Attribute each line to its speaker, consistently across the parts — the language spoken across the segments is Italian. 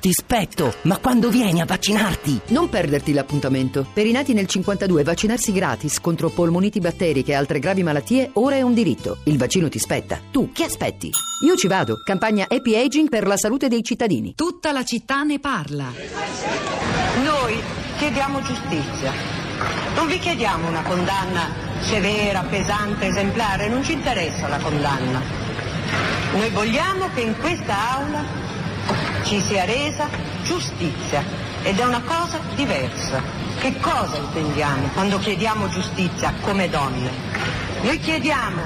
Speaker 1: ti spetto, ma quando vieni a vaccinarti?
Speaker 2: Non perderti l'appuntamento. Per i nati nel 52 vaccinarsi gratis contro polmoniti batteriche e altre gravi malattie ora è un diritto. Il vaccino ti spetta. Tu che aspetti? Io ci vado. Campagna Happy Aging per la salute dei cittadini.
Speaker 3: Tutta la città ne parla.
Speaker 4: Noi chiediamo giustizia. Non vi chiediamo una condanna severa, pesante, esemplare, non ci interessa la condanna. Noi vogliamo che in questa aula ci sia resa giustizia ed è una cosa diversa. Che cosa intendiamo quando chiediamo giustizia come donne? Noi chiediamo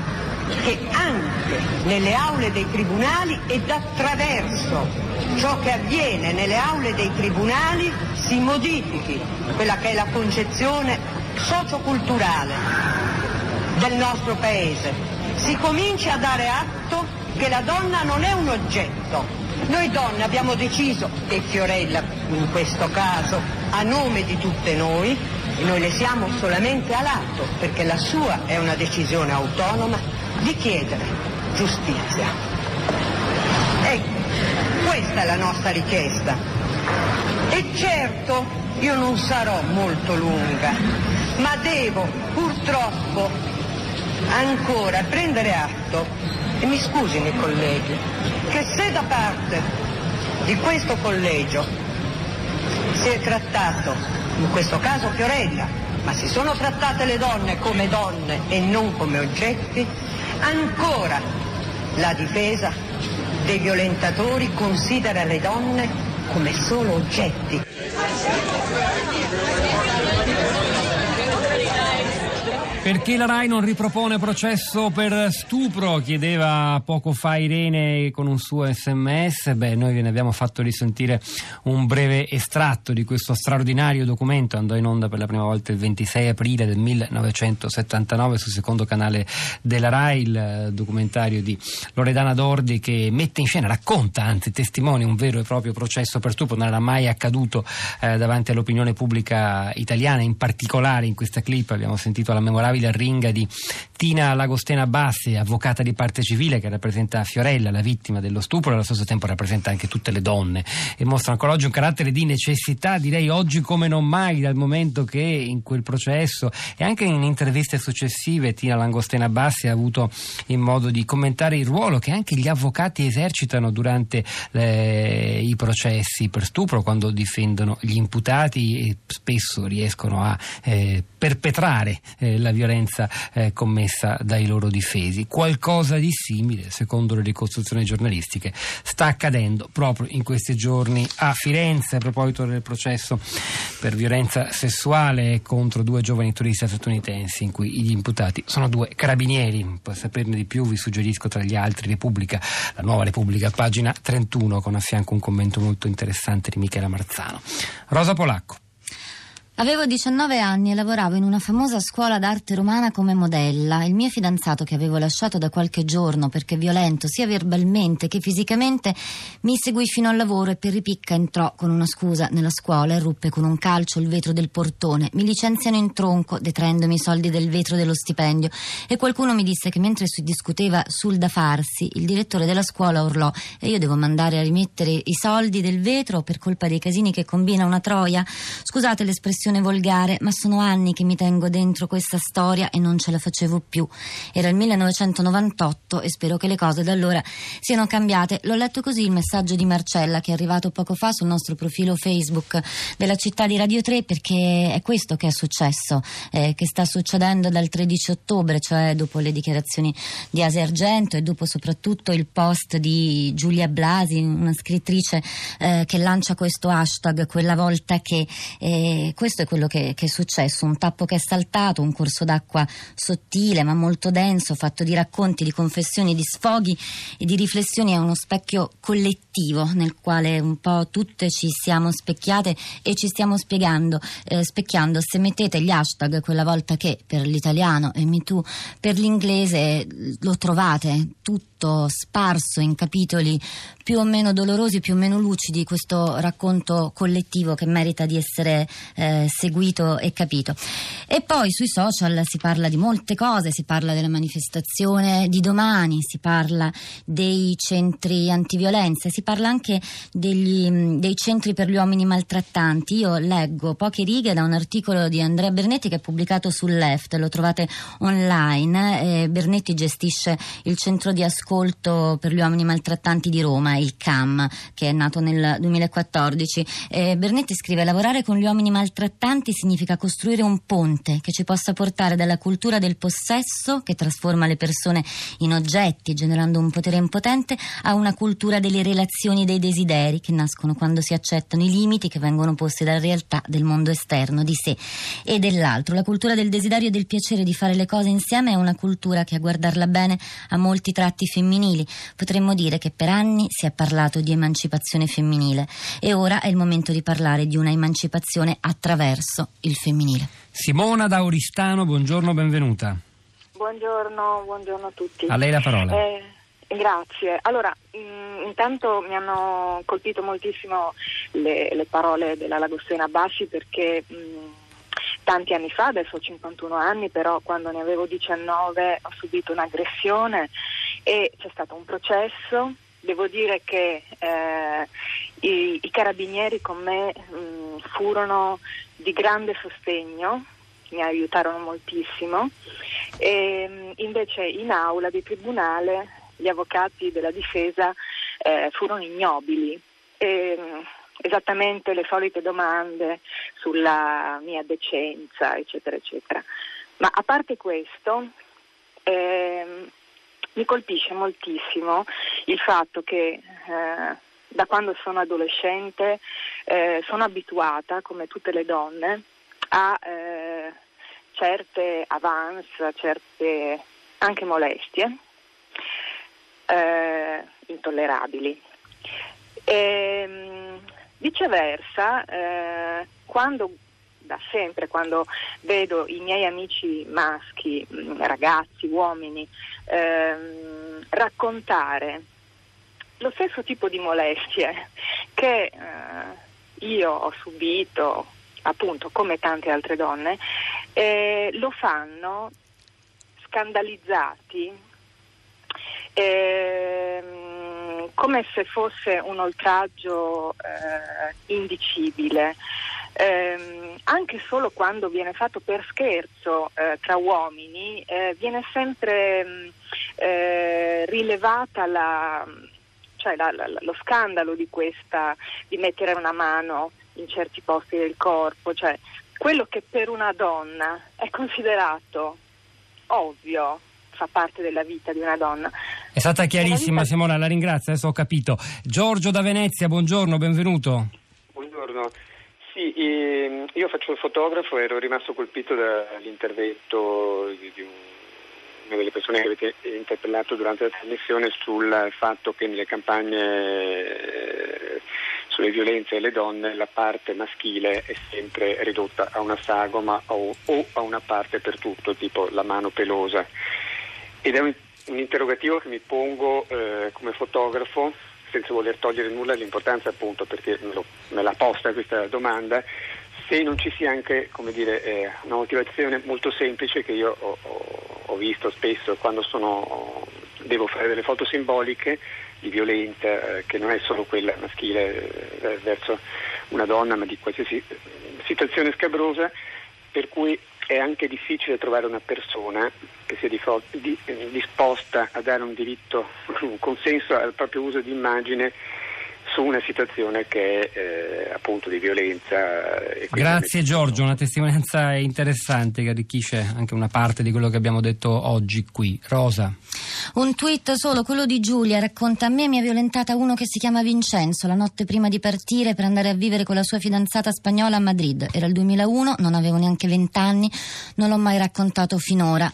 Speaker 4: che anche nelle aule dei tribunali ed attraverso ciò che avviene nelle aule dei tribunali si modifichi quella che è la concezione socioculturale del nostro Paese. Si cominci a dare atto che la donna non è un oggetto. Noi donne abbiamo deciso, e Fiorella in questo caso, a nome di tutte noi, e noi le siamo solamente a lato, perché la sua è una decisione autonoma, di chiedere giustizia. Ecco, questa è la nostra richiesta. E certo io non sarò molto lunga, ma devo purtroppo ancora prendere atto, e mi scusino i colleghi, che se da parte di questo collegio si è trattato, in questo caso Fiorella, ma si sono trattate le donne come donne e non come oggetti, ancora la difesa dei violentatori considera le donne come solo oggetti.
Speaker 5: Perché la RAI non ripropone processo per stupro? Chiedeva poco fa Irene con un suo sms. Beh, noi ve ne abbiamo fatto risentire un breve estratto di questo straordinario documento. Andò in onda per la prima volta il 26 aprile del 1979 sul secondo canale della RAI, il documentario di Loredana Dordi che mette in scena, racconta, anzi testimonia un vero e proprio processo per stupro. Non era mai accaduto eh, davanti all'opinione pubblica italiana, in particolare in questa clip abbiamo sentito la memorabile arringa di Tina Lagostena Bassi, avvocata di parte civile che rappresenta Fiorella, la vittima dello stupro e allo stesso tempo rappresenta anche tutte le donne e mostra ancora oggi un carattere di necessità, direi oggi come non mai, dal momento che in quel processo e anche in interviste successive Tina Lagostena Bassi ha avuto in modo di commentare il ruolo che anche gli avvocati esercitano durante le, i processi per stupro quando difendono gli imputati e spesso riescono a eh, perpetrare eh, la violenza eh, commessa dai loro difesi. Qualcosa di simile, secondo le ricostruzioni giornalistiche, sta accadendo proprio in questi giorni a Firenze a proposito del processo per violenza sessuale contro due giovani turisti statunitensi in cui gli imputati sono due carabinieri. Per saperne di più vi suggerisco tra gli altri Repubblica, la nuova Repubblica, pagina 31 con a fianco un commento molto interessante di Michela Marzano. Rosa Polacco.
Speaker 6: Avevo 19 anni e lavoravo in una famosa scuola d'arte romana come modella. Il mio fidanzato, che avevo lasciato da qualche giorno perché violento sia verbalmente che fisicamente, mi seguì fino al lavoro e per ripicca entrò con una scusa nella scuola e ruppe con un calcio il vetro del portone. Mi licenziano in tronco, detraendomi i soldi del vetro dello stipendio. E qualcuno mi disse che mentre si discuteva sul da farsi, il direttore della scuola urlò e io devo mandare a rimettere i soldi del vetro per colpa dei casini che combina una troia. Scusate l'espressione volgare, ma sono anni che mi tengo dentro questa storia e non ce la facevo più. Era il 1998 e spero che le cose da allora siano cambiate. L'ho letto così il messaggio di Marcella che è arrivato poco fa sul nostro profilo Facebook della città di Radio 3 perché è questo che è successo, eh, che sta succedendo dal 13 ottobre, cioè dopo le dichiarazioni di Asia Argento e dopo soprattutto il post di Giulia Blasi, una scrittrice eh, che lancia questo hashtag quella volta che eh, questo questo è quello che, che, è successo, un tappo che è saltato, un corso d'acqua sottile ma molto denso, fatto di racconti, di confessioni, di sfoghi e di riflessioni, è uno specchio collettivo nel quale un po' tutte ci siamo specchiate e ci stiamo spiegando, eh, specchiando. Se mettete gli hashtag quella volta che per l'italiano e MeToo per l'inglese lo trovate tutto sparso in capitoli più o meno dolorosi, più o meno lucidi, questo racconto collettivo che merita di essere eh, seguito e capito. E poi sui social si parla di molte cose, si parla della manifestazione di domani, si parla dei centri antiviolenza, si parla anche degli, dei centri per gli uomini maltrattanti. Io leggo poche righe da un articolo di Andrea Bernetti che è pubblicato sul Left, lo trovate online. Eh, Bernetti gestisce il centro di ascolto per gli uomini maltrattanti di Roma, il CAM, che è nato nel 2014. Eh, Bernetti scrive: Lavorare con gli uomini maltrattanti significa costruire un ponte che ci possa portare dalla cultura del possesso, che trasforma le persone in oggetti, generando un potere impotente, a una cultura delle relazioni e dei desideri che nascono quando si accettano i limiti che vengono posti dalla realtà del mondo esterno, di sé e dell'altro. La cultura del desiderio e del piacere di fare le cose insieme è una cultura che, a guardarla bene, ha molti tratti femminili. Potremmo dire che per anni si è parlato di emancipazione femminile e ora è il momento di parlare di una emancipazione attraverso il femminile.
Speaker 5: Simona da Oristano, buongiorno, benvenuta.
Speaker 7: Buongiorno, buongiorno a tutti.
Speaker 5: A lei la parola.
Speaker 7: Eh, grazie. Allora, mh, intanto mi hanno colpito moltissimo le, le parole della Lagostena Bassi perché mh, tanti anni fa, adesso ho 51 anni, però quando ne avevo 19 ho subito un'aggressione e c'è stato un processo. Devo dire che eh, i, i, carabinieri con me mh, furono di grande sostegno, mi aiutarono moltissimo e invece in aula di tribunale gli avvocati della difesa eh, furono ignobili. E, esattamente le solite domande sulla mia decenza, eccetera, eccetera. Ma a parte questo, ehm, mi colpisce moltissimo il fatto che eh, da quando sono adolescente eh, sono abituata, come tutte le donne, a eh, certe avance, a certe anche molestie eh, intollerabili. E, ehm, viceversa, eh, quando da sempre, quando vedo i miei amici maschi, mm, ragazzi, uomini, ehm, raccontare lo stesso tipo di molestie che eh, io ho subito, appunto, come tante altre donne, eh, lo fanno scandalizzati, ehm, come se fosse un oltraggio eh, indicibile. Eh, anche solo quando viene fatto per scherzo eh, tra uomini, eh, viene sempre mh, eh, rilevata la, cioè la, la, lo scandalo di questa, di mettere una mano in certi posti del corpo, cioè quello che per una donna è considerato ovvio fa parte della vita di una donna.
Speaker 5: È stata chiarissima vita... Simona, la ringrazio, adesso ho capito. Giorgio da Venezia, buongiorno, benvenuto.
Speaker 8: Buongiorno. Sì, ehm, io faccio il fotografo e ero rimasto colpito dall'intervento di un una delle persone che avete interpellato durante la trasmissione sul fatto che nelle campagne eh, sulle violenze alle donne la parte maschile è sempre ridotta a una sagoma o, a una parte per tutto, tipo la mano pelosa. Ed è un, un interrogativo che mi pongo eh, come fotografo senza voler togliere nulla dell'importanza appunto perché me l'ha posta questa domanda se non ci sia anche dire, eh, una motivazione molto semplice che io ho, ho visto spesso quando sono, devo fare delle foto simboliche di violenza eh, che non è solo quella maschile eh, verso una donna ma di qualsiasi situazione scabrosa per cui è anche difficile trovare una persona che sia di, di, disposta a dare un diritto, un consenso al proprio uso di immagine su una situazione che è eh, appunto di violenza.
Speaker 5: Grazie Giorgio, una testimonianza interessante che arricchisce anche una parte di quello che abbiamo detto oggi qui. Rosa.
Speaker 6: Un tweet solo, quello di Giulia, racconta a me mi ha violentata uno che si chiama Vincenzo la notte prima di partire per andare a vivere con la sua fidanzata spagnola a Madrid. Era il 2001, non avevo neanche vent'anni, non l'ho mai raccontato finora.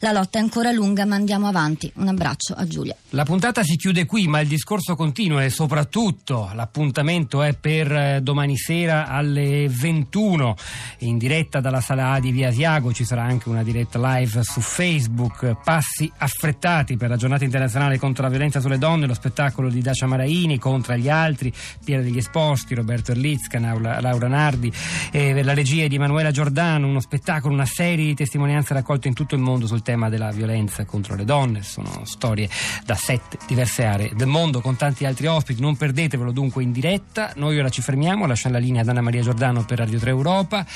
Speaker 6: La lotta è ancora lunga, ma andiamo avanti. Un abbraccio a Giulia.
Speaker 5: La puntata si chiude qui, ma il discorso continua e soprattutto tutto. L'appuntamento è per eh, domani sera alle 21 in diretta dalla sala A di Via Asiago. Ci sarà anche una diretta live su Facebook. Passi affrettati per la giornata internazionale contro la violenza sulle donne, lo spettacolo di Dacia Maraini contro gli altri, Piera degli Esposti, Roberto Erlitzka, Laura Nardi, eh, la regia di Emanuela Giordano, uno spettacolo, una serie di testimonianze raccolte in tutto il mondo sul tema della violenza contro le donne. Sono storie da sette diverse aree del mondo con tanti altri ospiti. Non perdetevelo dunque in diretta. Noi ora ci fermiamo, lasciamo la linea ad Anna Maria Giordano per Radio 3 Europa.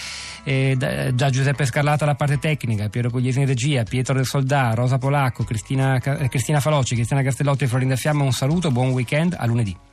Speaker 5: Eh, già Giuseppe Scarlato alla parte tecnica, Piero Cogliesi in regia, Pietro del Soldà, Rosa Polacco, Cristina, Cristina Falocci, Cristiana Castellotti e Florinda Fiamma. Un saluto, buon weekend, a lunedì.